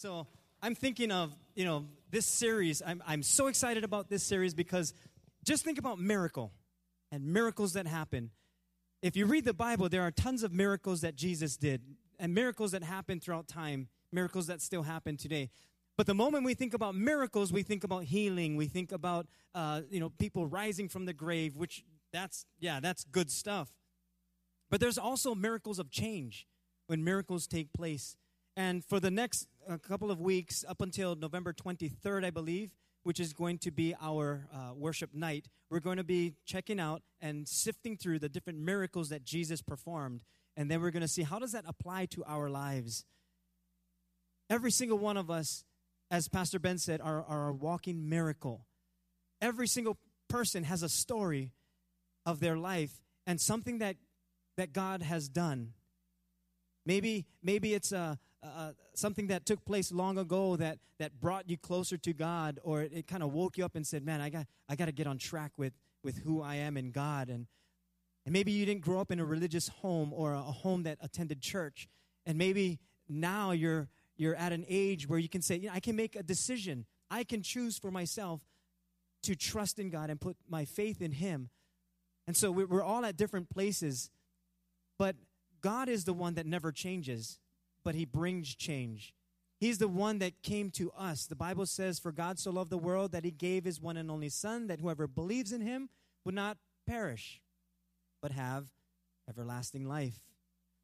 So I'm thinking of, you know, this series. I'm, I'm so excited about this series because just think about miracle and miracles that happen. If you read the Bible, there are tons of miracles that Jesus did and miracles that happen throughout time, miracles that still happen today. But the moment we think about miracles, we think about healing. We think about, uh, you know, people rising from the grave, which that's, yeah, that's good stuff. But there's also miracles of change when miracles take place. And for the next uh, couple of weeks, up until November 23rd, I believe, which is going to be our uh, worship night, we're going to be checking out and sifting through the different miracles that Jesus performed. And then we're going to see how does that apply to our lives. Every single one of us, as Pastor Ben said, are, are a walking miracle. Every single person has a story of their life and something that, that God has done. Maybe, maybe it's a, uh, something that took place long ago that, that brought you closer to God, or it, it kind of woke you up and said, Man, I got, I got to get on track with, with who I am in God. And, and maybe you didn't grow up in a religious home or a, a home that attended church. And maybe now you're, you're at an age where you can say, you know, I can make a decision. I can choose for myself to trust in God and put my faith in Him. And so we're all at different places, but God is the one that never changes but he brings change. He's the one that came to us. The Bible says, For God so loved the world that he gave his one and only Son, that whoever believes in him would not perish, but have everlasting life.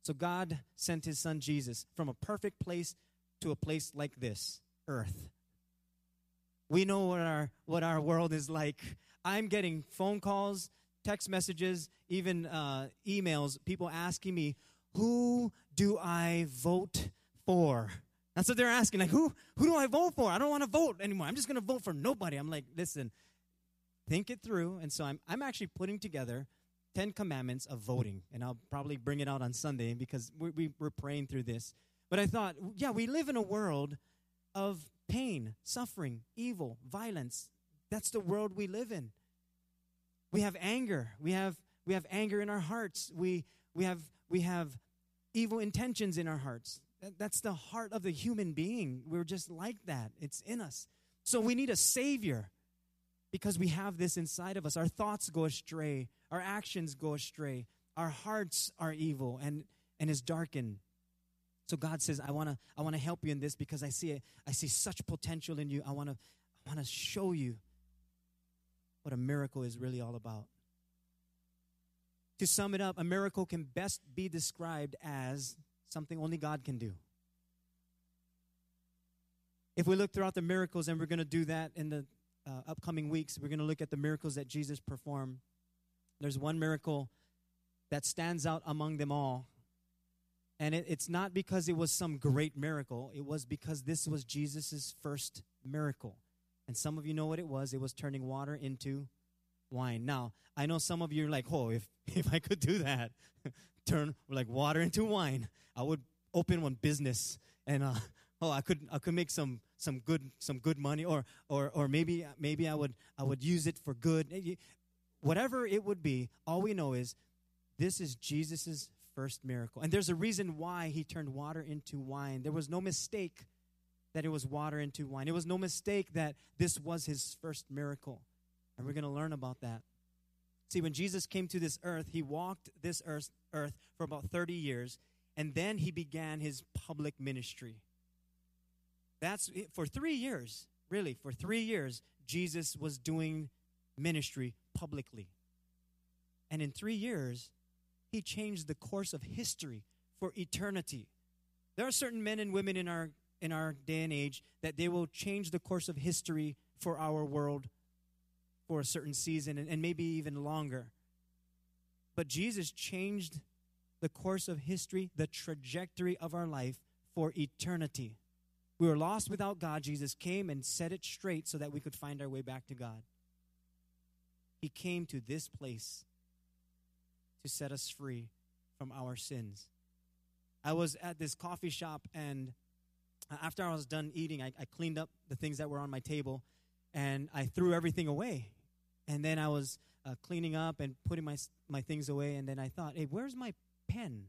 So God sent his Son Jesus from a perfect place to a place like this earth. We know what our, what our world is like. I'm getting phone calls, text messages, even uh, emails, people asking me, who do I vote for? That's what they're asking. Like, who, who do I vote for? I don't want to vote anymore. I'm just going to vote for nobody. I'm like, listen, think it through. And so I'm, I'm actually putting together 10 commandments of voting. And I'll probably bring it out on Sunday because we, we, we're praying through this. But I thought, yeah, we live in a world of pain, suffering, evil, violence. That's the world we live in. We have anger. We have, we have anger in our hearts. We, we, have, we have evil intentions in our hearts. That's the heart of the human being. We're just like that, it's in us. So we need a Savior because we have this inside of us. Our thoughts go astray, our actions go astray, our hearts are evil and, and is darkened. So God says, I want to I want to help you in this because I see I see such potential in you. I want to I want to show you what a miracle is really all about. To sum it up, a miracle can best be described as something only God can do. If we look throughout the miracles, and we're going to do that in the uh, upcoming weeks, we're going to look at the miracles that Jesus performed. There's one miracle that stands out among them all. And it, it's not because it was some great miracle, it was because this was Jesus' first miracle. And some of you know what it was it was turning water into wine. Now, I know some of you are like, oh, if, if I could do that, turn like water into wine, I would open one business and uh, oh, I could I could make some some good some good money or or or maybe maybe I would I would use it for good. Whatever it would be, all we know is this is Jesus's first miracle. And there's a reason why he turned water into wine. There was no mistake that it was water into wine. It was no mistake that this was his first miracle. And we're going to learn about that. See, when Jesus came to this earth, he walked this earth, earth for about 30 years, and then he began his public ministry. That's for three years, really, for three years, Jesus was doing ministry publicly. And in three years, he changed the course of history for eternity. There are certain men and women in our in our day and age that they will change the course of history for our world for a certain season and, and maybe even longer. But Jesus changed the course of history, the trajectory of our life for eternity. We were lost without God. Jesus came and set it straight so that we could find our way back to God. He came to this place to set us free from our sins. I was at this coffee shop, and after I was done eating, I, I cleaned up the things that were on my table and I threw everything away. And then I was uh, cleaning up and putting my, my things away. And then I thought, hey, where's my pen?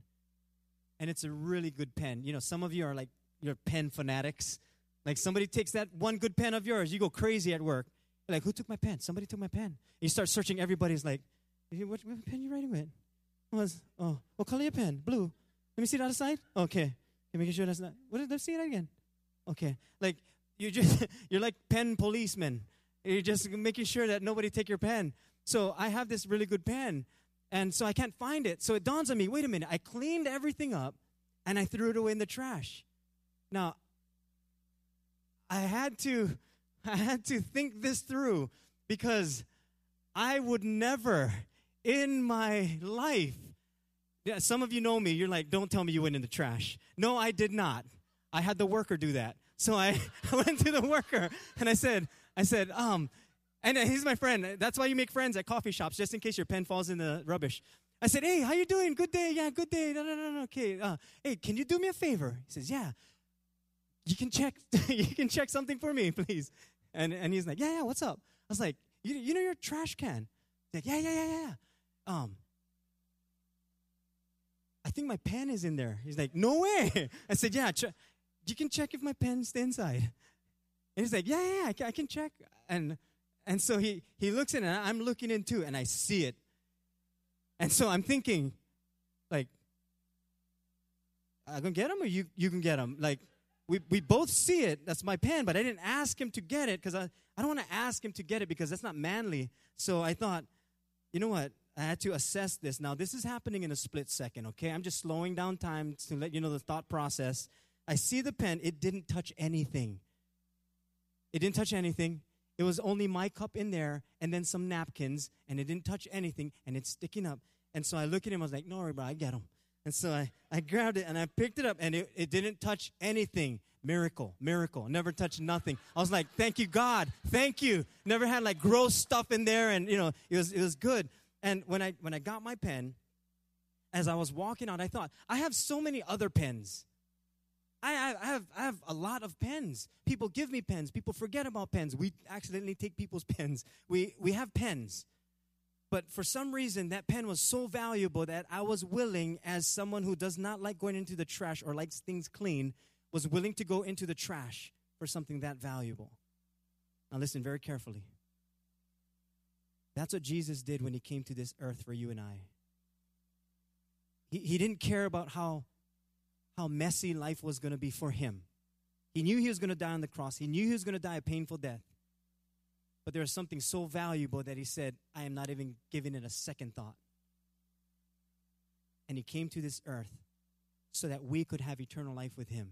And it's a really good pen. You know, some of you are like, you're pen fanatics. Like somebody takes that one good pen of yours, you go crazy at work. You're like, who took my pen? Somebody took my pen. And you start searching. Everybody's like, what, what pen are you writing with? Was oh, what color your pen? Blue. Let me see the other side. Okay, okay making sure that's not. What? Let's see it again. Okay, like you just you're like pen policeman. You're just making sure that nobody take your pen. So I have this really good pen, and so I can't find it. So it dawns on me. Wait a minute. I cleaned everything up, and I threw it away in the trash. Now I had to I had to think this through because I would never in my life yeah, some of you know me. You're like, don't tell me you went in the trash. No, I did not. I had the worker do that. So I, I went to the worker and I said, I said, um, and he's my friend. That's why you make friends at coffee shops, just in case your pen falls in the rubbish. I said, hey, how you doing? Good day. Yeah, good day. No, no, no, no. Okay. Uh, hey, can you do me a favor? He says, yeah you can check you can check something for me, please. And and he's like, yeah, yeah, what's up? I was like, you, you know your trash can? He's like, yeah, yeah, yeah, yeah. Um, I think my pen is in there. He's like, no way. I said, yeah, ch- you can check if my pen's inside. And he's like, yeah, yeah, I can, I can check. And and so he he looks in, and I'm looking in too, and I see it. And so I'm thinking, like, I can get him, or you you can get him, like we, we both see it. That's my pen, but I didn't ask him to get it because I, I don't want to ask him to get it because that's not manly. So I thought, you know what? I had to assess this. Now, this is happening in a split second, okay? I'm just slowing down time to let you know the thought process. I see the pen, it didn't touch anything. It didn't touch anything. It was only my cup in there and then some napkins, and it didn't touch anything, and it's sticking up. And so I look at him, I was like, no worry, bro, I get him. And so I, I grabbed it and I picked it up and it, it didn't touch anything. Miracle, miracle. Never touched nothing. I was like, thank you, God. Thank you. Never had like gross stuff in there and, you know, it was, it was good. And when I, when I got my pen, as I was walking out, I thought, I have so many other pens. I, I, have, I have a lot of pens. People give me pens. People forget about pens. We accidentally take people's pens. We, we have pens. But for some reason, that pen was so valuable that I was willing, as someone who does not like going into the trash or likes things clean, was willing to go into the trash for something that valuable. Now, listen very carefully. That's what Jesus did when he came to this earth for you and I. He, he didn't care about how, how messy life was going to be for him. He knew he was going to die on the cross, he knew he was going to die a painful death. But there was something so valuable that he said, I am not even giving it a second thought. And he came to this earth so that we could have eternal life with him.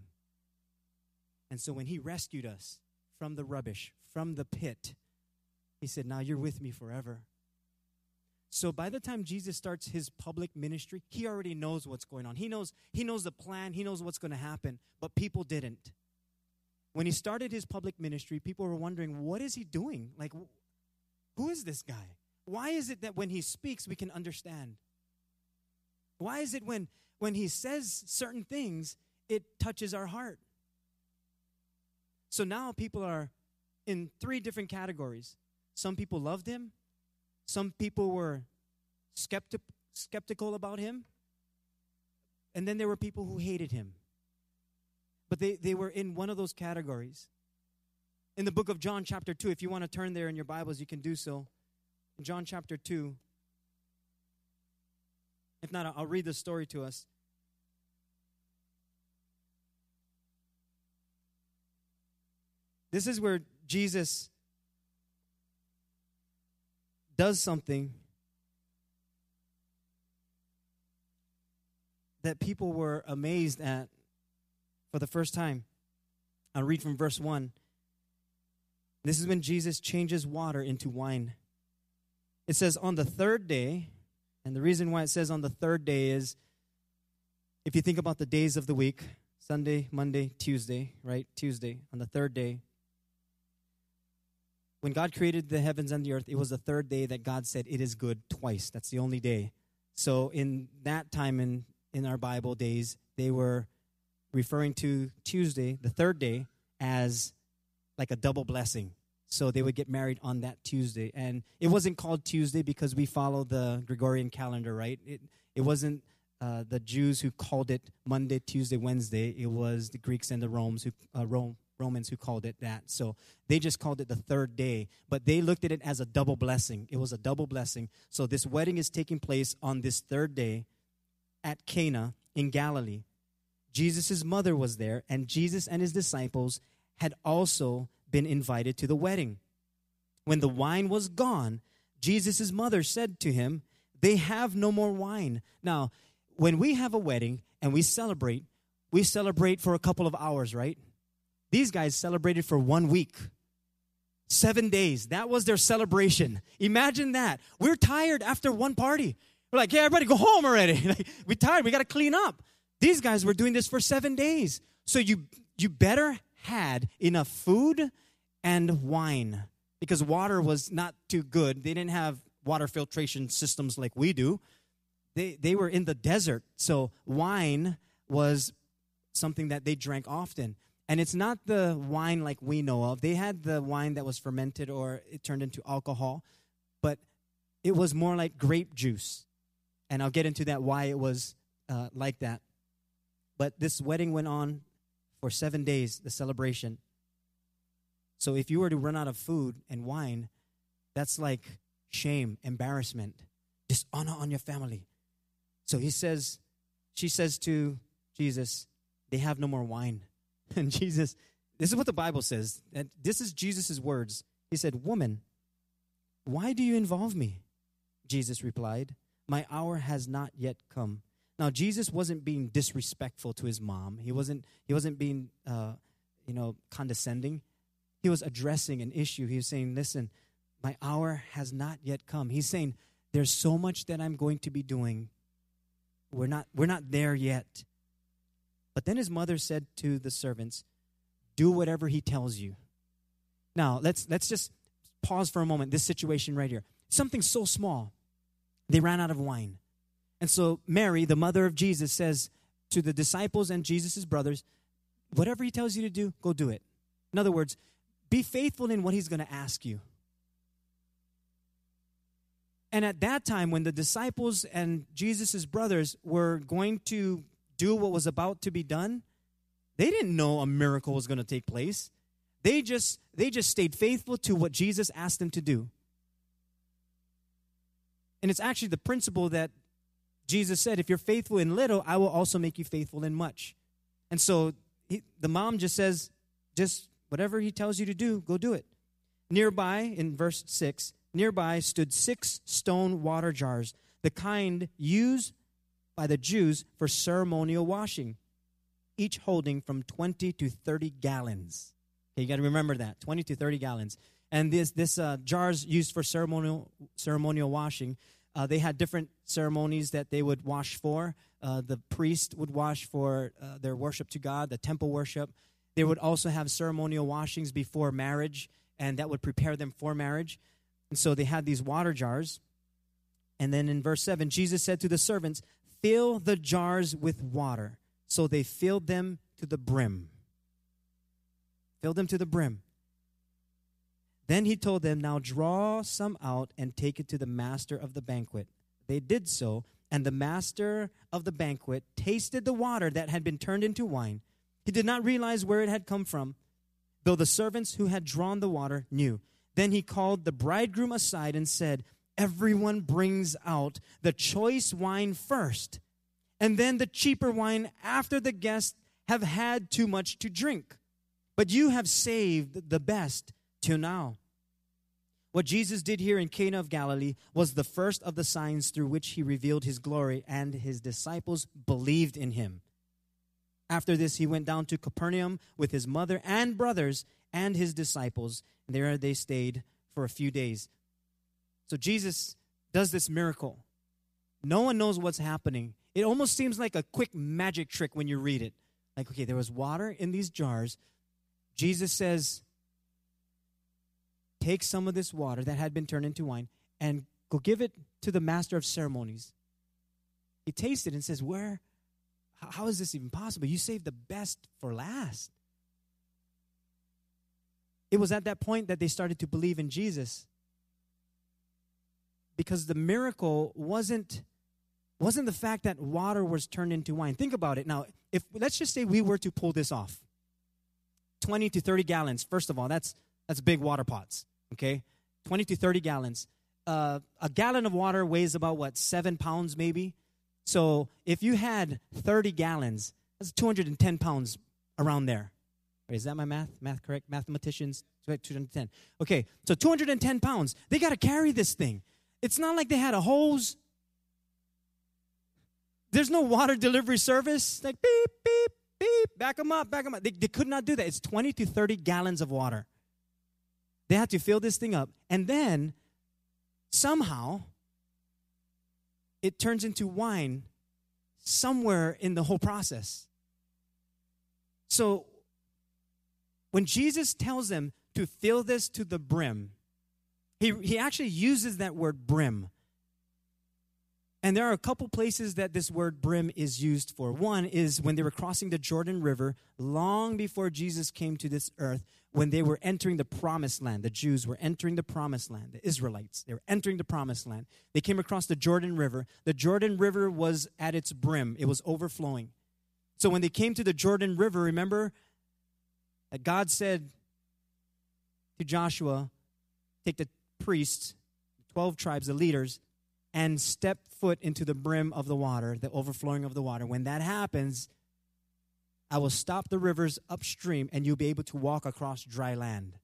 And so when he rescued us from the rubbish, from the pit, he said, Now you're with me forever. So by the time Jesus starts his public ministry, he already knows what's going on. He knows he knows the plan, he knows what's going to happen, but people didn't when he started his public ministry, people were wondering, what is he doing? Like, who is this guy? Why is it that when he speaks, we can understand? Why is it when, when he says certain things, it touches our heart? So now people are in three different categories. Some people loved him, some people were skepti- skeptical about him, and then there were people who hated him. But they, they were in one of those categories. In the book of John, chapter 2, if you want to turn there in your Bibles, you can do so. In John chapter 2. If not, I'll read the story to us. This is where Jesus does something that people were amazed at for the first time. I'll read from verse 1. This is when Jesus changes water into wine. It says, On the third day, and the reason why it says on the third day is if you think about the days of the week Sunday, Monday, Tuesday, right? Tuesday, on the third day. When God created the heavens and the earth, it was the third day that God said, It is good twice. That's the only day. So in that time in, in our Bible days, they were referring to Tuesday, the third day, as like a double blessing. So they would get married on that Tuesday. And it wasn't called Tuesday because we follow the Gregorian calendar, right? It, it wasn't uh, the Jews who called it Monday, Tuesday, Wednesday. It was the Greeks and the Romans who, uh, Rome, Romans who called it that. So they just called it the third day, but they looked at it as a double blessing. It was a double blessing. So this wedding is taking place on this third day at Cana in Galilee. Jesus' mother was there, and Jesus and his disciples had also been invited to the wedding. When the wine was gone, Jesus' mother said to him, They have no more wine. Now, when we have a wedding and we celebrate, we celebrate for a couple of hours, right? These guys celebrated for one week. Seven days. That was their celebration. Imagine that. We're tired after one party. We're like, yeah, everybody go home already. we're tired. We got to clean up. These guys were doing this for seven days. So you you better had enough food and wine because water was not too good. They didn't have water filtration systems like we do. They they were in the desert. So wine was something that they drank often. And it's not the wine like we know of. They had the wine that was fermented or it turned into alcohol, but it was more like grape juice. And I'll get into that why it was uh, like that. But this wedding went on for seven days, the celebration. So if you were to run out of food and wine, that's like shame, embarrassment, dishonor on your family. So he says, she says to Jesus, they have no more wine. And Jesus, this is what the Bible says. And this is Jesus' words. He said, Woman, why do you involve me? Jesus replied, My hour has not yet come. Now, Jesus wasn't being disrespectful to his mom. He wasn't, he wasn't being, uh, you know, condescending. He was addressing an issue. He was saying, Listen, my hour has not yet come. He's saying, There's so much that I'm going to be doing. We're not, we're not there yet. But then his mother said to the servants, Do whatever he tells you. Now, let's, let's just pause for a moment. This situation right here. Something so small. They ran out of wine. And so Mary, the mother of Jesus, says to the disciples and Jesus' brothers, Whatever he tells you to do, go do it. In other words, be faithful in what he's going to ask you. And at that time, when the disciples and Jesus' brothers were going to do what was about to be done, they didn't know a miracle was going to take place. They just they just stayed faithful to what Jesus asked them to do. And it's actually the principle that Jesus said, if you're faithful in little, I will also make you faithful in much. And so he, the mom just says, just whatever he tells you to do, go do it. Nearby, in verse 6, nearby stood six stone water jars, the kind used by the Jews for ceremonial washing, each holding from 20 to 30 gallons. Okay, you got to remember that 20 to 30 gallons. And this, this uh, jars used for ceremonial, ceremonial washing, uh, they had different ceremonies that they would wash for. Uh, the priest would wash for uh, their worship to God, the temple worship. They would also have ceremonial washings before marriage, and that would prepare them for marriage. And so they had these water jars. And then in verse 7, Jesus said to the servants, Fill the jars with water. So they filled them to the brim. Filled them to the brim. Then he told them, Now draw some out and take it to the master of the banquet. They did so, and the master of the banquet tasted the water that had been turned into wine. He did not realize where it had come from, though the servants who had drawn the water knew. Then he called the bridegroom aside and said, everyone brings out the choice wine first, and then the cheaper wine after the guests have had too much to drink. But you have saved the best till now. What Jesus did here in Cana of Galilee was the first of the signs through which he revealed his glory, and his disciples believed in him. After this, he went down to Capernaum with his mother and brothers and his disciples. There they stayed for a few days. So Jesus does this miracle. No one knows what's happening. It almost seems like a quick magic trick when you read it. Like, okay, there was water in these jars. Jesus says, Take some of this water that had been turned into wine and go give it to the master of ceremonies. He tasted it and says, Where? How is this even possible? You saved the best for last. It was at that point that they started to believe in Jesus because the miracle wasn't wasn't the fact that water was turned into wine. Think about it. Now, if let's just say we were to pull this off. 20 to 30 gallons. First of all, that's that's big water pots. Okay, 20 to 30 gallons. Uh, a gallon of water weighs about what seven pounds maybe. So if you had 30 gallons, that's 210 pounds around there. Is that my math? Math correct? Mathematicians, 210. Okay, so 210 pounds. They got to carry this thing. It's not like they had a hose. There's no water delivery service. Like beep, beep, beep, back them up, back them up. They, they could not do that. It's 20 to 30 gallons of water. They had to fill this thing up. And then somehow it turns into wine somewhere in the whole process. So when Jesus tells them to fill this to the brim, he, he actually uses that word brim. And there are a couple places that this word brim is used for. One is when they were crossing the Jordan River long before Jesus came to this earth, when they were entering the promised land. The Jews were entering the promised land, the Israelites. They were entering the promised land. They came across the Jordan River. The Jordan River was at its brim, it was overflowing. So when they came to the Jordan River, remember that God said to Joshua, Take the priests, 12 tribes, the leaders, and step foot into the brim of the water, the overflowing of the water. When that happens, I will stop the rivers upstream and you'll be able to walk across dry land.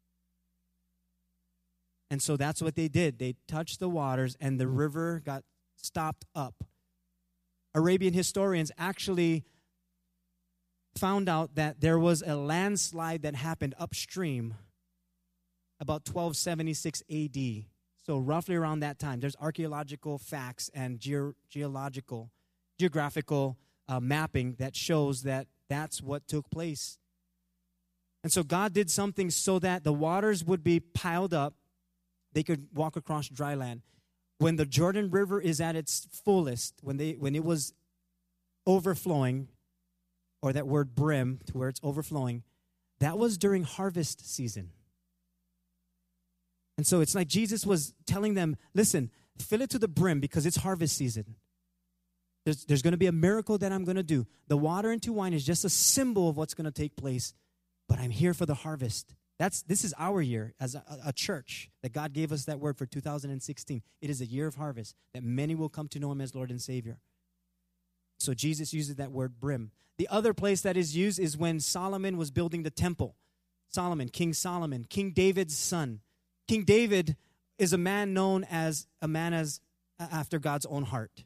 And so that's what they did. They touched the waters and the river got stopped up. Arabian historians actually found out that there was a landslide that happened upstream about 1276 AD. So roughly around that time, there's archaeological facts and ge- geological, geographical uh, mapping that shows that that's what took place. And so God did something so that the waters would be piled up, they could walk across dry land. When the Jordan River is at its fullest, when they when it was overflowing, or that word brim to where it's overflowing, that was during harvest season. And so it's like Jesus was telling them, listen, fill it to the brim because it's harvest season. There's, there's going to be a miracle that I'm going to do. The water into wine is just a symbol of what's going to take place, but I'm here for the harvest. That's, this is our year as a, a church that God gave us that word for 2016. It is a year of harvest that many will come to know Him as Lord and Savior. So Jesus uses that word brim. The other place that is used is when Solomon was building the temple. Solomon, King Solomon, King David's son. King David is a man known as a man as after God's own heart.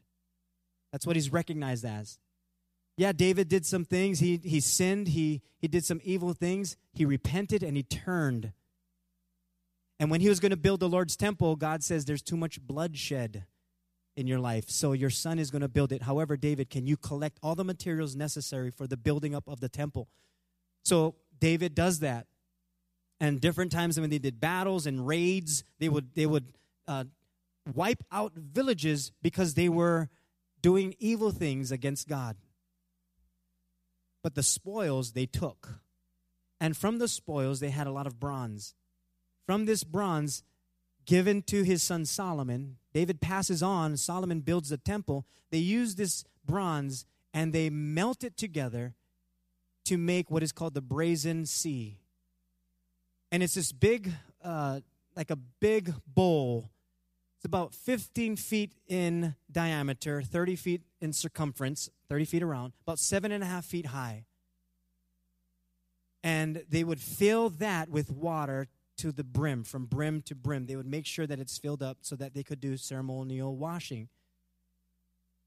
That's what he's recognized as. Yeah, David did some things. He, he sinned. He, he did some evil things. He repented and he turned. And when he was going to build the Lord's temple, God says there's too much bloodshed in your life. So your son is going to build it. However, David, can you collect all the materials necessary for the building up of the temple? So David does that. And different times when they did battles and raids, they would they would uh, wipe out villages because they were doing evil things against God. But the spoils they took. And from the spoils, they had a lot of bronze. From this bronze, given to his son Solomon, David passes on, Solomon builds the temple. They use this bronze and they melt it together to make what is called the brazen sea. And it's this big, uh, like a big bowl it's about 15 feet in diameter, 30 feet in circumference, 30 feet around, about seven and a half feet high. And they would fill that with water to the brim, from brim to brim. They would make sure that it's filled up so that they could do ceremonial washing.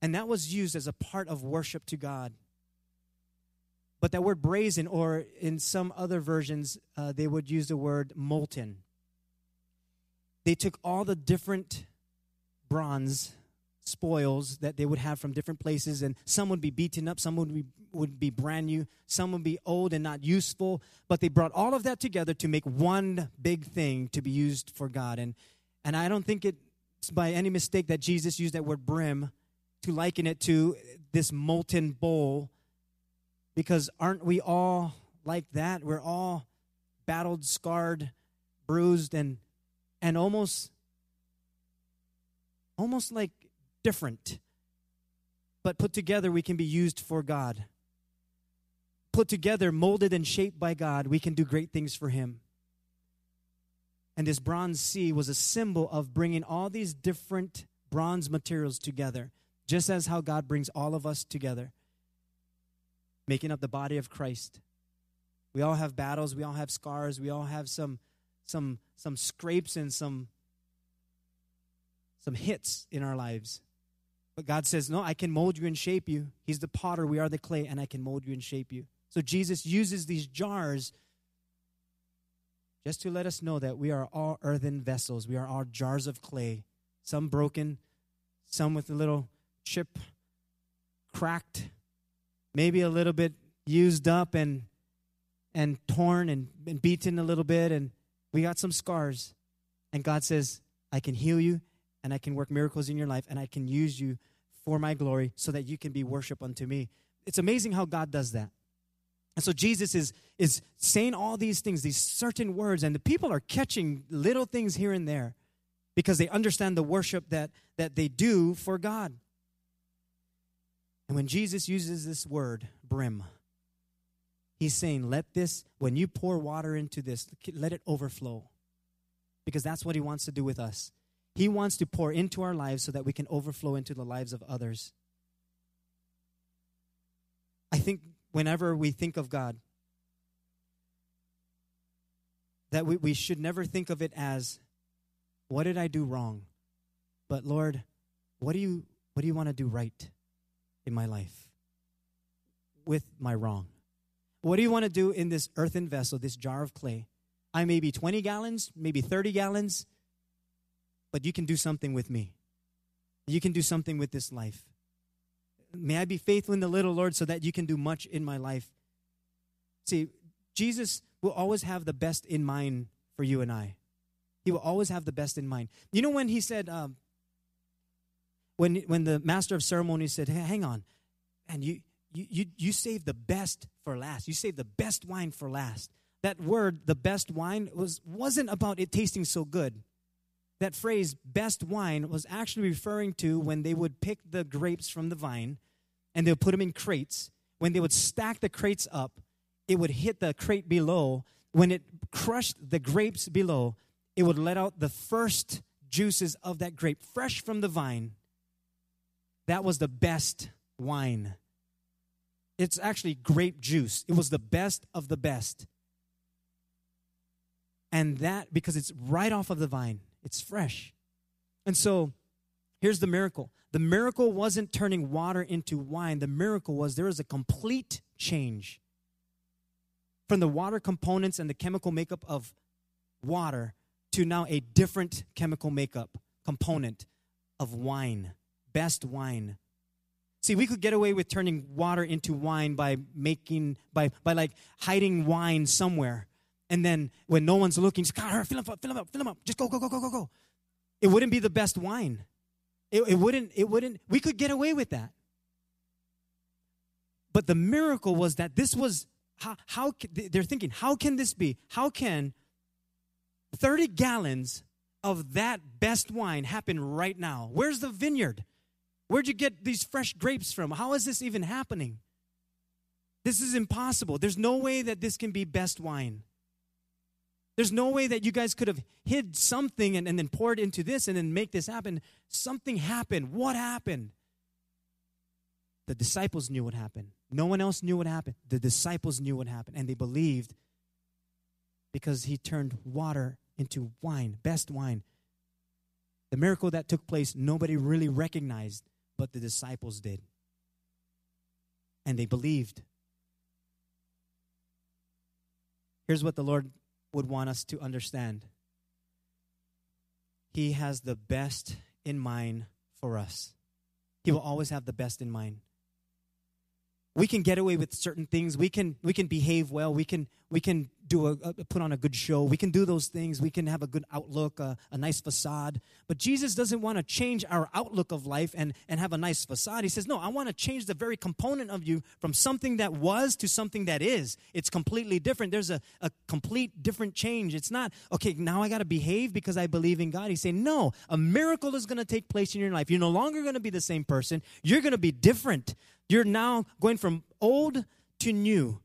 And that was used as a part of worship to God. But that word brazen, or in some other versions, uh, they would use the word molten. They took all the different bronze spoils that they would have from different places and some would be beaten up some would be would be brand new some would be old and not useful but they brought all of that together to make one big thing to be used for god. And and i don't think it's by any mistake that jesus used that word brim to liken it to this molten bowl because aren't we all like that? We're all battled scarred bruised and and almost almost like different. But put together we can be used for god. Put together, molded and shaped by God, we can do great things for Him. And this bronze sea was a symbol of bringing all these different bronze materials together, just as how God brings all of us together, making up the body of Christ. We all have battles, we all have scars, we all have some some some scrapes and some some hits in our lives. But God says, "No, I can mold you and shape you. He's the potter, we are the clay, and I can mold you and shape you." So Jesus uses these jars just to let us know that we are all earthen vessels. We are all jars of clay, some broken, some with a little chip cracked, maybe a little bit used up and and torn and, and beaten a little bit and we got some scars. And God says, I can heal you and I can work miracles in your life and I can use you for my glory so that you can be worship unto me. It's amazing how God does that. And so Jesus is, is saying all these things, these certain words, and the people are catching little things here and there because they understand the worship that, that they do for God. And when Jesus uses this word, brim, he's saying, let this, when you pour water into this, let it overflow. Because that's what he wants to do with us. He wants to pour into our lives so that we can overflow into the lives of others. I think whenever we think of God. That we, we should never think of it as, what did I do wrong? But Lord, what do you what do you want to do right in my life with my wrong? What do you want to do in this earthen vessel, this jar of clay? I may be 20 gallons, maybe 30 gallons, but you can do something with me. You can do something with this life. May I be faithful in the little, Lord, so that you can do much in my life. See, Jesus will always have the best in mind for you and I. He will always have the best in mind. You know when he said, um, when when the master of ceremonies said, hey, "Hang on, and you you you you save the best for last. You save the best wine for last." That word, the best wine, was wasn't about it tasting so good that phrase, best wine, was actually referring to when they would pick the grapes from the vine and they would put them in crates. When they would stack the crates up, it would hit the crate below. When it crushed the grapes below, it would let out the first juices of that grape, fresh from the vine. That was the best wine. It's actually grape juice. It was the best of the best. And that, because it's right off of the vine, it's fresh. And so here's the miracle the miracle wasn't turning water into wine, the miracle was there was a complete change from the water components and the chemical makeup of water to now a different chemical makeup component of wine, best wine. See, we could get away with turning water into wine by making, by, by like hiding wine somewhere and then when no one's looking, just God, fill them up, fill them up, fill them up. Just go, go, go, go, go, go. It wouldn't be the best wine. It, it wouldn't, it wouldn't, we could get away with that. But the miracle was that this was, how, how they're thinking, how can this be? How can 30 gallons of that best wine happen right now? Where's the vineyard? Where'd you get these fresh grapes from? How is this even happening? This is impossible. There's no way that this can be best wine. There's no way that you guys could have hid something and, and then poured into this and then make this happen. Something happened. What happened? The disciples knew what happened. No one else knew what happened. The disciples knew what happened, and they believed because he turned water into wine, best wine. The miracle that took place, nobody really recognized, but the disciples did. And they believed. Here's what the Lord would want us to understand He has the best in mind for us. He will always have the best in mind we can get away with certain things we can we can behave well we can we can do a, a put on a good show. We can do those things. We can have a good outlook a, a nice facade. But jesus doesn't want to change our outlook of life and and have a nice facade. He says no i want to change the very component of you from something that was to something that is. It's completely different. There's a, a complete different change. It's not okay now i got to behave because i believe in god. He's saying no a miracle is going to take place in your life. You're no longer going to be the same person. You're going to be different. You're now going from old to new.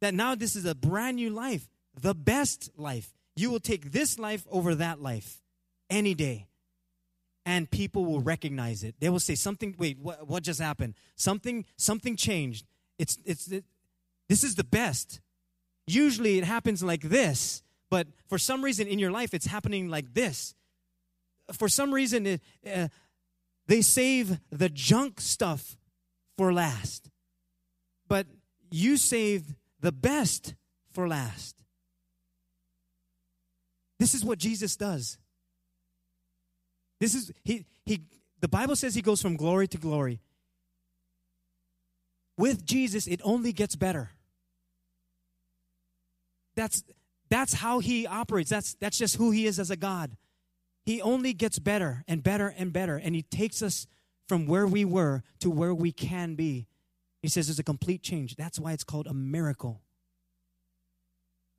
That now this is a brand new life, the best life. You will take this life over that life any day. And people will recognize it. They will say something, wait, what, what just happened? Something, something changed. It's, it's, it, this is the best. Usually it happens like this, but for some reason in your life it's happening like this. For some reason, it, uh, they save the junk stuff for last. But you saved the best for last. This is what Jesus does. This is he he the Bible says he goes from glory to glory. With Jesus it only gets better. That's that's how he operates. That's that's just who he is as a God. He only gets better and better and better and he takes us from where we were to where we can be. He says there's a complete change. That's why it's called a miracle.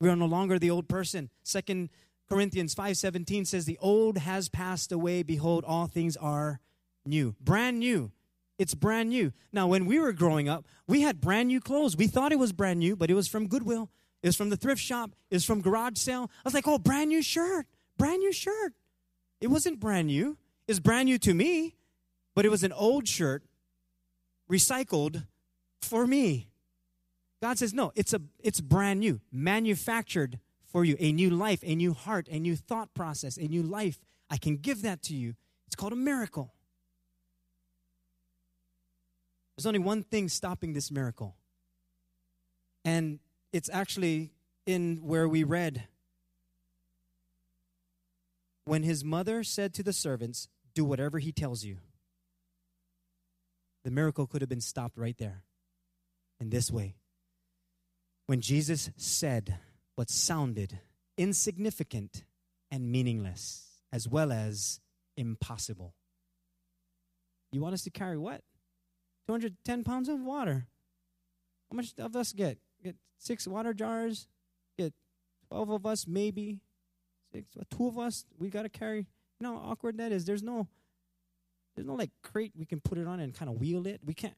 We are no longer the old person. Second Corinthians 5:17 says the old has passed away behold all things are new. Brand new. It's brand new. Now when we were growing up, we had brand new clothes. We thought it was brand new, but it was from Goodwill. It was from the thrift shop. It was from garage sale. I was like, "Oh, brand new shirt. Brand new shirt." It wasn't brand new. It's brand new to me, but it was an old shirt recycled for me. God says, "No, it's a it's brand new, manufactured for you, a new life, a new heart, a new thought process, a new life. I can give that to you. It's called a miracle. There's only one thing stopping this miracle. And it's actually in where we read. When his mother said to the servants, Do whatever he tells you, the miracle could have been stopped right there in this way. When Jesus said, what sounded insignificant and meaningless, as well as impossible. You want us to carry what? 210 pounds of water. How much of us get? Get six water jars? Get 12 of us, maybe? Six, uh, two of us? We got to carry. You know how awkward that is? There's no, there's no like crate we can put it on and kind of wheel it. We can't.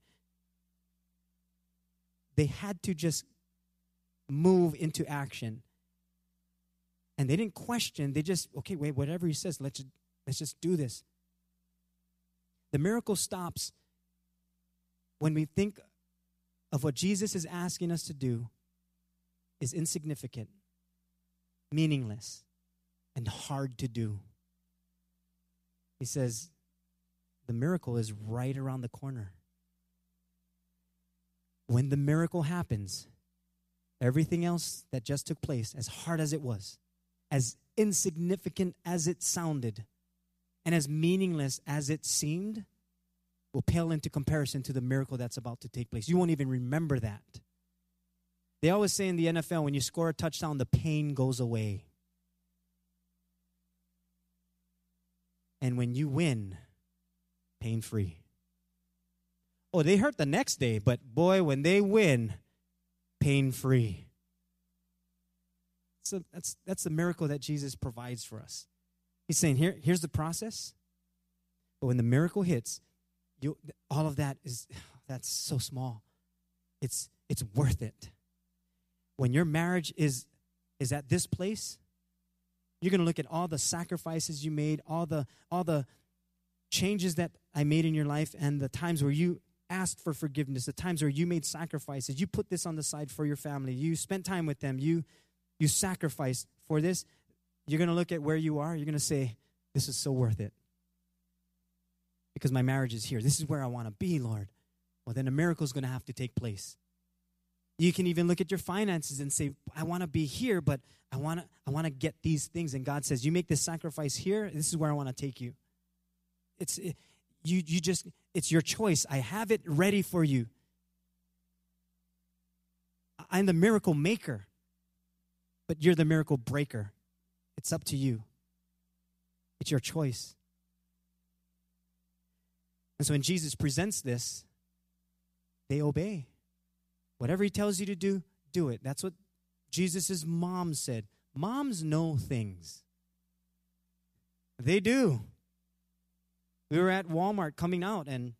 They had to just move into action. And they didn't question, they just, okay, wait, whatever he says, let's let's just do this. The miracle stops when we think of what Jesus is asking us to do is insignificant, meaningless, and hard to do. He says, the miracle is right around the corner. When the miracle happens, Everything else that just took place, as hard as it was, as insignificant as it sounded, and as meaningless as it seemed, will pale into comparison to the miracle that's about to take place. You won't even remember that. They always say in the NFL when you score a touchdown, the pain goes away. And when you win, pain free. Oh, they hurt the next day, but boy, when they win, pain free. So that's, that's the miracle that Jesus provides for us. He's saying, Here, here's the process. But when the miracle hits, you, all of that is that's so small. It's it's worth it. When your marriage is is at this place, you're going to look at all the sacrifices you made, all the all the changes that I made in your life and the times where you asked for forgiveness, the times where you made sacrifices, you put this on the side for your family, you spent time with them, you you sacrificed for this, you're going to look at where you are, you're going to say, this is so worth it. Because my marriage is here. This is where I want to be, Lord. Well, then a miracle is going to have to take place. You can even look at your finances and say, I want to be here, but I want to I want to get these things and God says, you make this sacrifice here, this is where I want to take you. It's it, you you just it's your choice. I have it ready for you. I'm the miracle maker, but you're the miracle breaker. It's up to you. It's your choice. And so when Jesus presents this, they obey. Whatever he tells you to do, do it. That's what Jesus' mom said. Moms know things. They do we were at Walmart coming out, and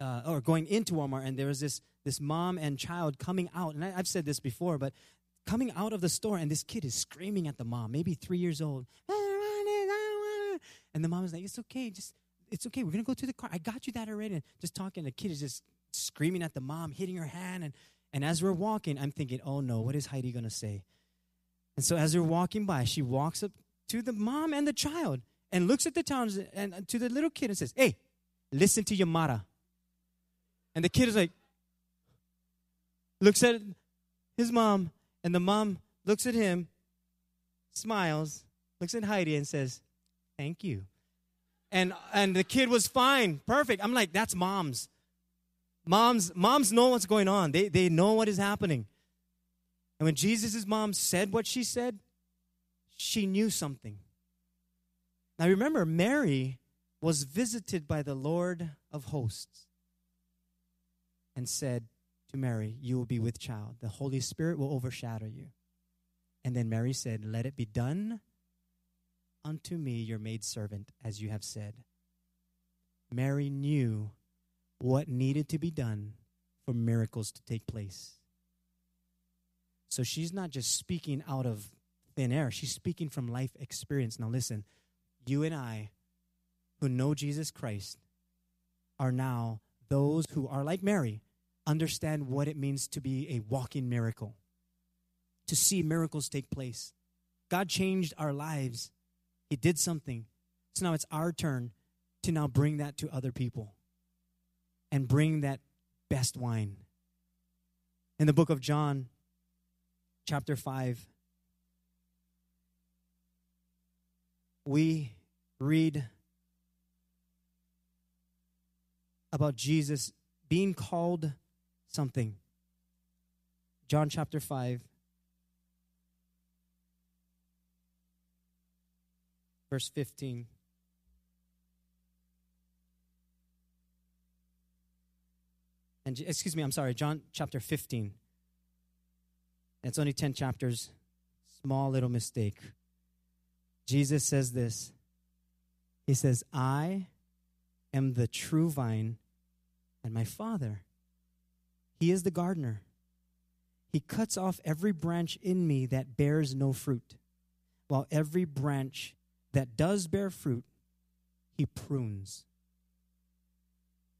uh, or going into Walmart, and there was this this mom and child coming out. And I, I've said this before, but coming out of the store, and this kid is screaming at the mom, maybe three years old. And the mom is like, "It's okay, just it's okay. We're gonna go to the car. I got you that already." And just talking, the kid is just screaming at the mom, hitting her hand, and and as we're walking, I'm thinking, "Oh no, what is Heidi gonna say?" And so as we're walking by, she walks up to the mom and the child and looks at the child and to the little kid and says, "Hey, listen to your mother." And the kid is like, looks at his mom, and the mom looks at him, smiles, looks at Heidi, and says, Thank you. And and the kid was fine, perfect. I'm like, that's moms. Moms, moms know what's going on. They they know what is happening. And when Jesus' mom said what she said, she knew something. Now remember, Mary was visited by the Lord of hosts and said to Mary, You will be with child. The Holy Spirit will overshadow you. And then Mary said, Let it be done unto me, your maidservant, as you have said. Mary knew what needed to be done for miracles to take place. So she's not just speaking out of thin air, she's speaking from life experience. Now, listen, you and I, who know Jesus Christ, are now those who are like Mary, understand what it means to be a walking miracle, to see miracles take place. God changed our lives, He did something. So now it's our turn to now bring that to other people and bring that best wine. In the book of John, chapter 5, we read about Jesus being called something. John chapter 5, verse 15. And excuse me, I'm sorry, John chapter 15. It's only 10 chapters. Small little mistake. Jesus says this He says, I am the true vine, and my Father he is the gardener. He cuts off every branch in me that bears no fruit, while every branch that does bear fruit, he prunes.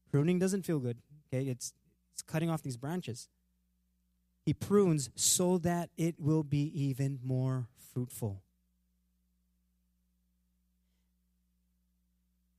Pruning doesn't feel good, okay? It's, it's cutting off these branches. He prunes so that it will be even more fruitful.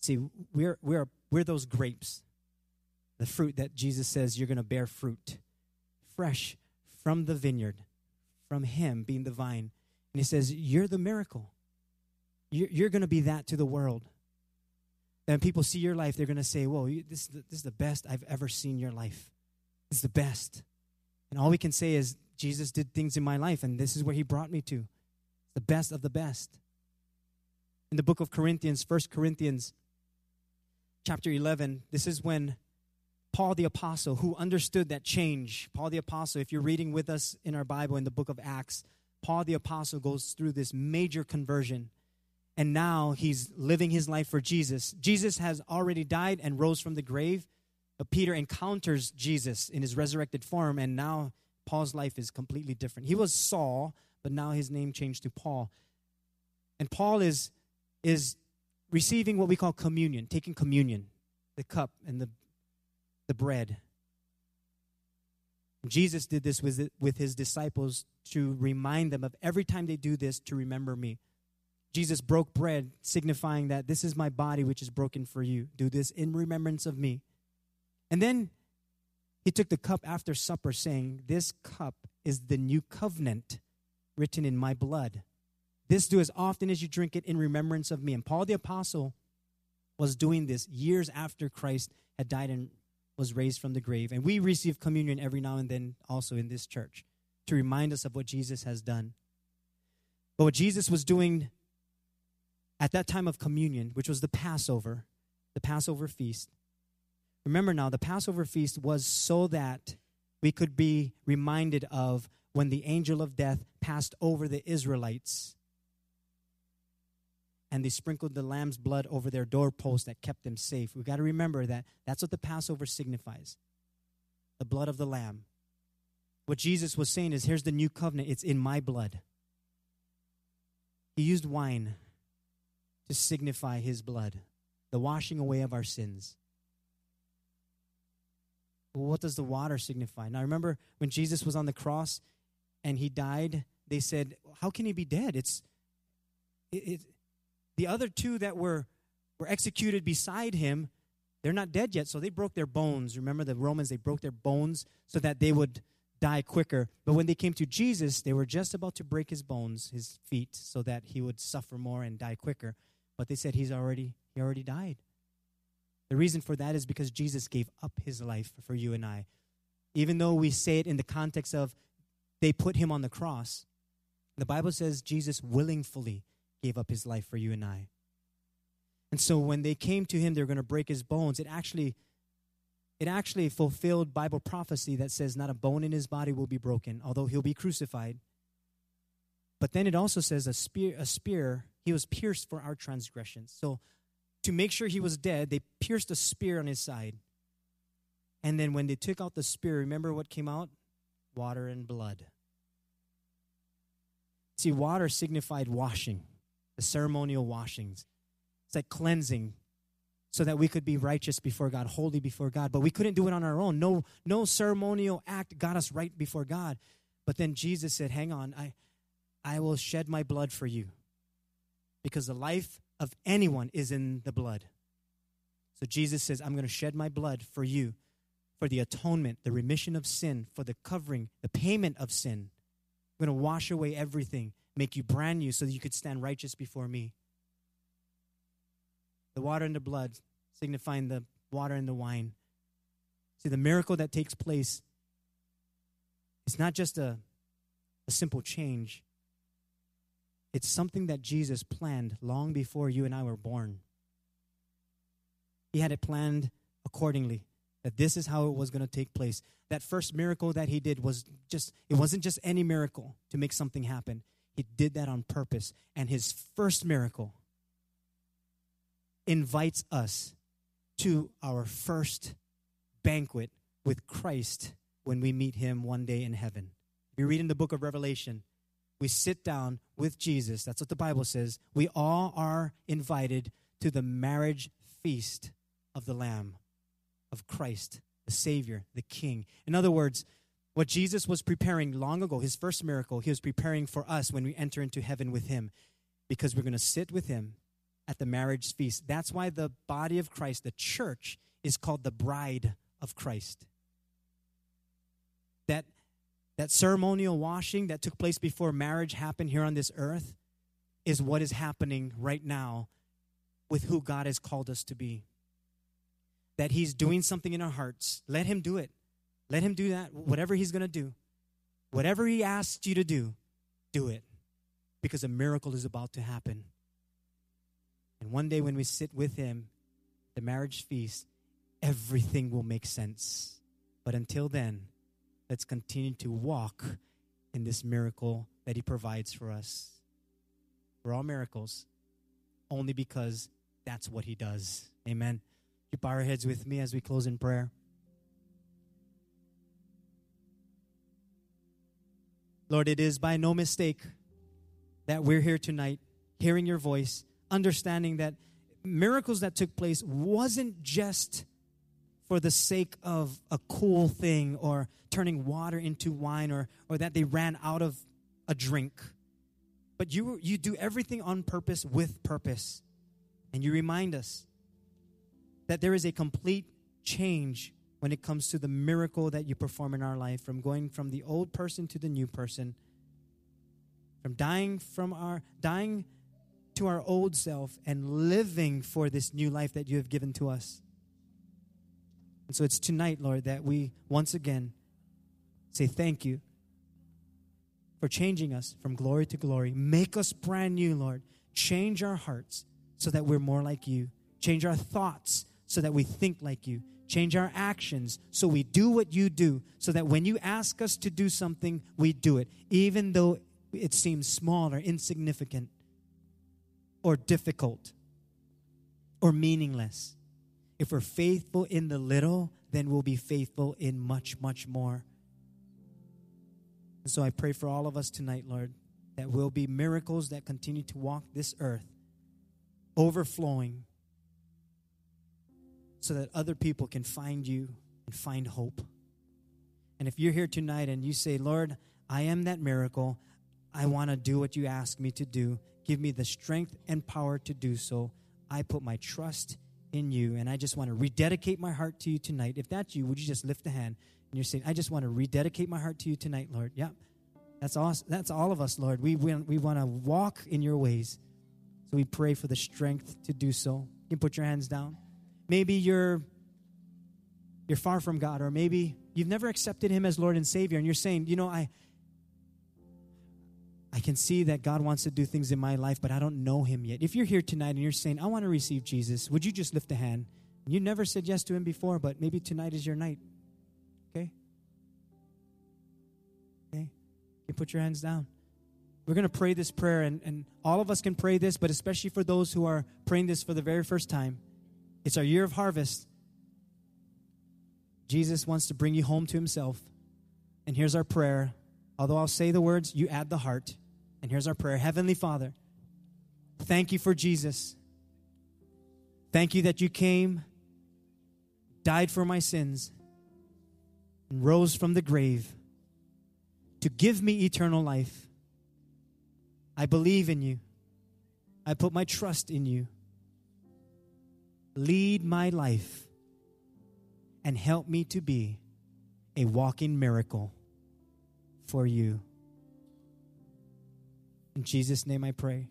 See, we're, we're, we're those grapes the fruit that Jesus says you're going to bear fruit, fresh from the vineyard, from Him being the vine. And He says, You're the miracle. You're, you're going to be that to the world. And people see your life, they're going to say, Whoa, you, this, this is the best I've ever seen your life. It's the best. And all we can say is, Jesus did things in my life, and this is where He brought me to. The best of the best. In the book of Corinthians, First Corinthians chapter 11, this is when Paul the Apostle, who understood that change. Paul the Apostle, if you're reading with us in our Bible in the book of Acts, Paul the Apostle goes through this major conversion. And now he's living his life for Jesus. Jesus has already died and rose from the grave. But Peter encounters Jesus in his resurrected form, and now Paul's life is completely different. He was Saul, but now his name changed to Paul. And Paul is, is receiving what we call communion, taking communion, the cup and the the bread. Jesus did this with, with his disciples to remind them of every time they do this to remember me. Jesus broke bread, signifying that this is my body which is broken for you. Do this in remembrance of me. And then he took the cup after supper, saying, This cup is the new covenant written in my blood. This do as often as you drink it in remembrance of me. And Paul the Apostle was doing this years after Christ had died and was raised from the grave. And we receive communion every now and then also in this church to remind us of what Jesus has done. But what Jesus was doing at that time of communion, which was the Passover, the Passover feast, remember now, the Passover feast was so that we could be reminded of when the angel of death passed over the Israelites and they sprinkled the lamb's blood over their doorpost that kept them safe. We've got to remember that that's what the Passover signifies the blood of the lamb. What Jesus was saying is here's the new covenant, it's in my blood. He used wine to signify his blood, the washing away of our sins. Well, what does the water signify? Now, remember when Jesus was on the cross and he died, they said, How can he be dead? It's it, it, the other two that were, were executed beside him, they're not dead yet, so they broke their bones. Remember the Romans, they broke their bones so that they would die quicker. But when they came to Jesus, they were just about to break his bones, his feet, so that he would suffer more and die quicker. But they said he's already he already died. The reason for that is because Jesus gave up his life for you and I. Even though we say it in the context of they put him on the cross, the Bible says Jesus willingly gave up his life for you and I. And so when they came to him, they were going to break his bones. It actually it actually fulfilled Bible prophecy that says not a bone in his body will be broken, although he'll be crucified. But then it also says a spear, a spear, he was pierced for our transgressions. So to make sure he was dead, they pierced a spear on his side. And then when they took out the spear, remember what came out? Water and blood. See, water signified washing, the ceremonial washings. It's like cleansing, so that we could be righteous before God, holy before God. But we couldn't do it on our own. No, no ceremonial act got us right before God. But then Jesus said, Hang on, I, I will shed my blood for you. Because the life of anyone is in the blood. So Jesus says, I'm going to shed my blood for you, for the atonement, the remission of sin, for the covering, the payment of sin. I'm going to wash away everything, make you brand new so that you could stand righteous before me the water and the blood, signifying the water and the wine. See, the miracle that takes place is not just a, a simple change, it's something that Jesus planned long before you and I were born. He had it planned accordingly that this is how it was going to take place. That first miracle that he did was just, it wasn't just any miracle to make something happen. He did that on purpose. And his first miracle invites us to our first banquet with Christ when we meet him one day in heaven. We read in the book of Revelation, we sit down with Jesus. That's what the Bible says. We all are invited to the marriage feast of the Lamb, of Christ, the Savior, the King. In other words, what Jesus was preparing long ago, his first miracle, he was preparing for us when we enter into heaven with him because we're going to sit with him at the marriage feast. That's why the body of Christ, the church, is called the bride of Christ. That, that ceremonial washing that took place before marriage happened here on this earth is what is happening right now with who God has called us to be. That He's doing something in our hearts. Let Him do it. Let Him do that, whatever He's going to do. Whatever He asks you to do, do it. Because a miracle is about to happen. And one day when we sit with Him, the marriage feast, everything will make sense. But until then, let's continue to walk in this miracle that He provides for us. We're all miracles, only because that's what He does. Amen. You bow our heads with me as we close in prayer. Lord, it is by no mistake that we're here tonight, hearing your voice understanding that miracles that took place wasn't just for the sake of a cool thing or turning water into wine or, or that they ran out of a drink. But you, you do everything on purpose with purpose. And you remind us that there is a complete change when it comes to the miracle that you perform in our life from going from the old person to the new person from dying from our dying to our old self and living for this new life that you have given to us. And so it's tonight, Lord, that we once again say thank you for changing us from glory to glory. Make us brand new, Lord. Change our hearts so that we're more like you. Change our thoughts so that we think like you. Change our actions so we do what you do, so that when you ask us to do something, we do it, even though it seems small or insignificant or difficult or meaningless. If we're faithful in the little, then we'll be faithful in much, much more. And so I pray for all of us tonight, Lord, that will be miracles that continue to walk this earth, overflowing, so that other people can find you and find hope. And if you're here tonight and you say, Lord, I am that miracle, I want to do what you ask me to do, give me the strength and power to do so. I put my trust in you, and I just want to rededicate my heart to you tonight. If that's you, would you just lift a hand and you're saying, I just want to rededicate my heart to you tonight, Lord? Yep. That's all, that's all of us, Lord. We, we, we want to walk in your ways. So we pray for the strength to do so. You can put your hands down. Maybe you're you're far from God, or maybe you've never accepted Him as Lord and Savior, and you're saying, you know, I I can see that God wants to do things in my life, but I don't know Him yet. If you're here tonight and you're saying, I want to receive Jesus, would you just lift a hand? You never said yes to Him before, but maybe tonight is your night. Okay? Okay? You put your hands down. We're going to pray this prayer, and, and all of us can pray this, but especially for those who are praying this for the very first time. It's our year of harvest. Jesus wants to bring you home to Himself. And here's our prayer. Although I'll say the words, you add the heart. And here's our prayer Heavenly Father, thank you for Jesus. Thank you that you came, died for my sins, and rose from the grave to give me eternal life. I believe in you. I put my trust in you. Lead my life and help me to be a walking miracle for you. In Jesus' name I pray.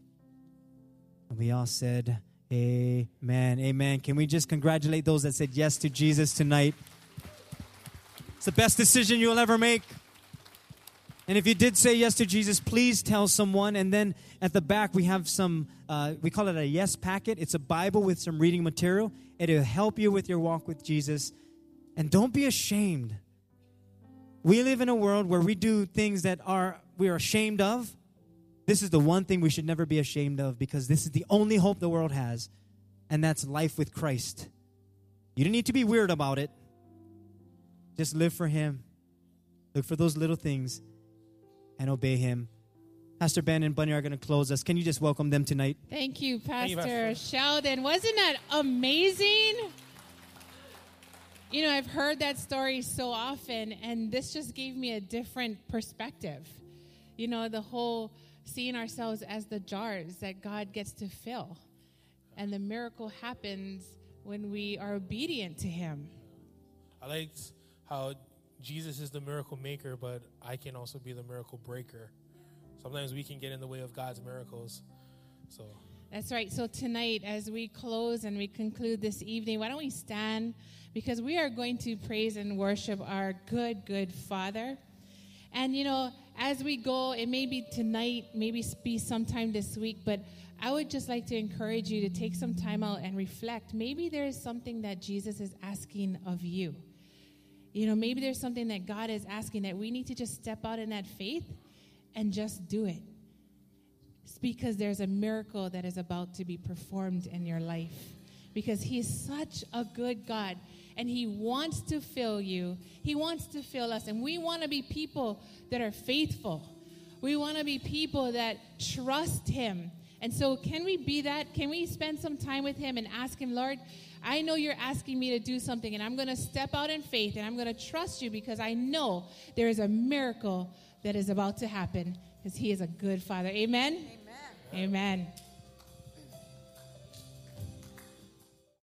And we all said, Amen. Amen. Can we just congratulate those that said yes to Jesus tonight? It's the best decision you'll ever make. And if you did say yes to Jesus, please tell someone. And then at the back, we have some, uh, we call it a yes packet. It's a Bible with some reading material. It'll help you with your walk with Jesus. And don't be ashamed. We live in a world where we do things that are we are ashamed of. This is the one thing we should never be ashamed of because this is the only hope the world has, and that's life with Christ. You don't need to be weird about it. Just live for Him. Look for those little things and obey Him. Pastor Ben and Bunny are going to close us. Can you just welcome them tonight? Thank you, Pastor, Thank you, Pastor. Sheldon. Wasn't that amazing? You know, I've heard that story so often, and this just gave me a different perspective. You know, the whole seeing ourselves as the jars that God gets to fill. And the miracle happens when we are obedient to Him. I liked how Jesus is the miracle maker, but I can also be the miracle breaker. Sometimes we can get in the way of God's miracles. So that's right. So tonight, as we close and we conclude this evening, why don't we stand? Because we are going to praise and worship our good, good Father. And you know, as we go, it may be tonight, maybe be sometime this week, but I would just like to encourage you to take some time out and reflect. Maybe there is something that Jesus is asking of you. You know, maybe there's something that God is asking that we need to just step out in that faith and just do it. It's because there's a miracle that is about to be performed in your life. Because He is such a good God and He wants to fill you. He wants to fill us. And we want to be people that are faithful. We want to be people that trust Him. And so, can we be that? Can we spend some time with Him and ask Him, Lord, I know you're asking me to do something, and I'm going to step out in faith and I'm going to trust you because I know there is a miracle that is about to happen because He is a good Father. Amen? Amen. Amen.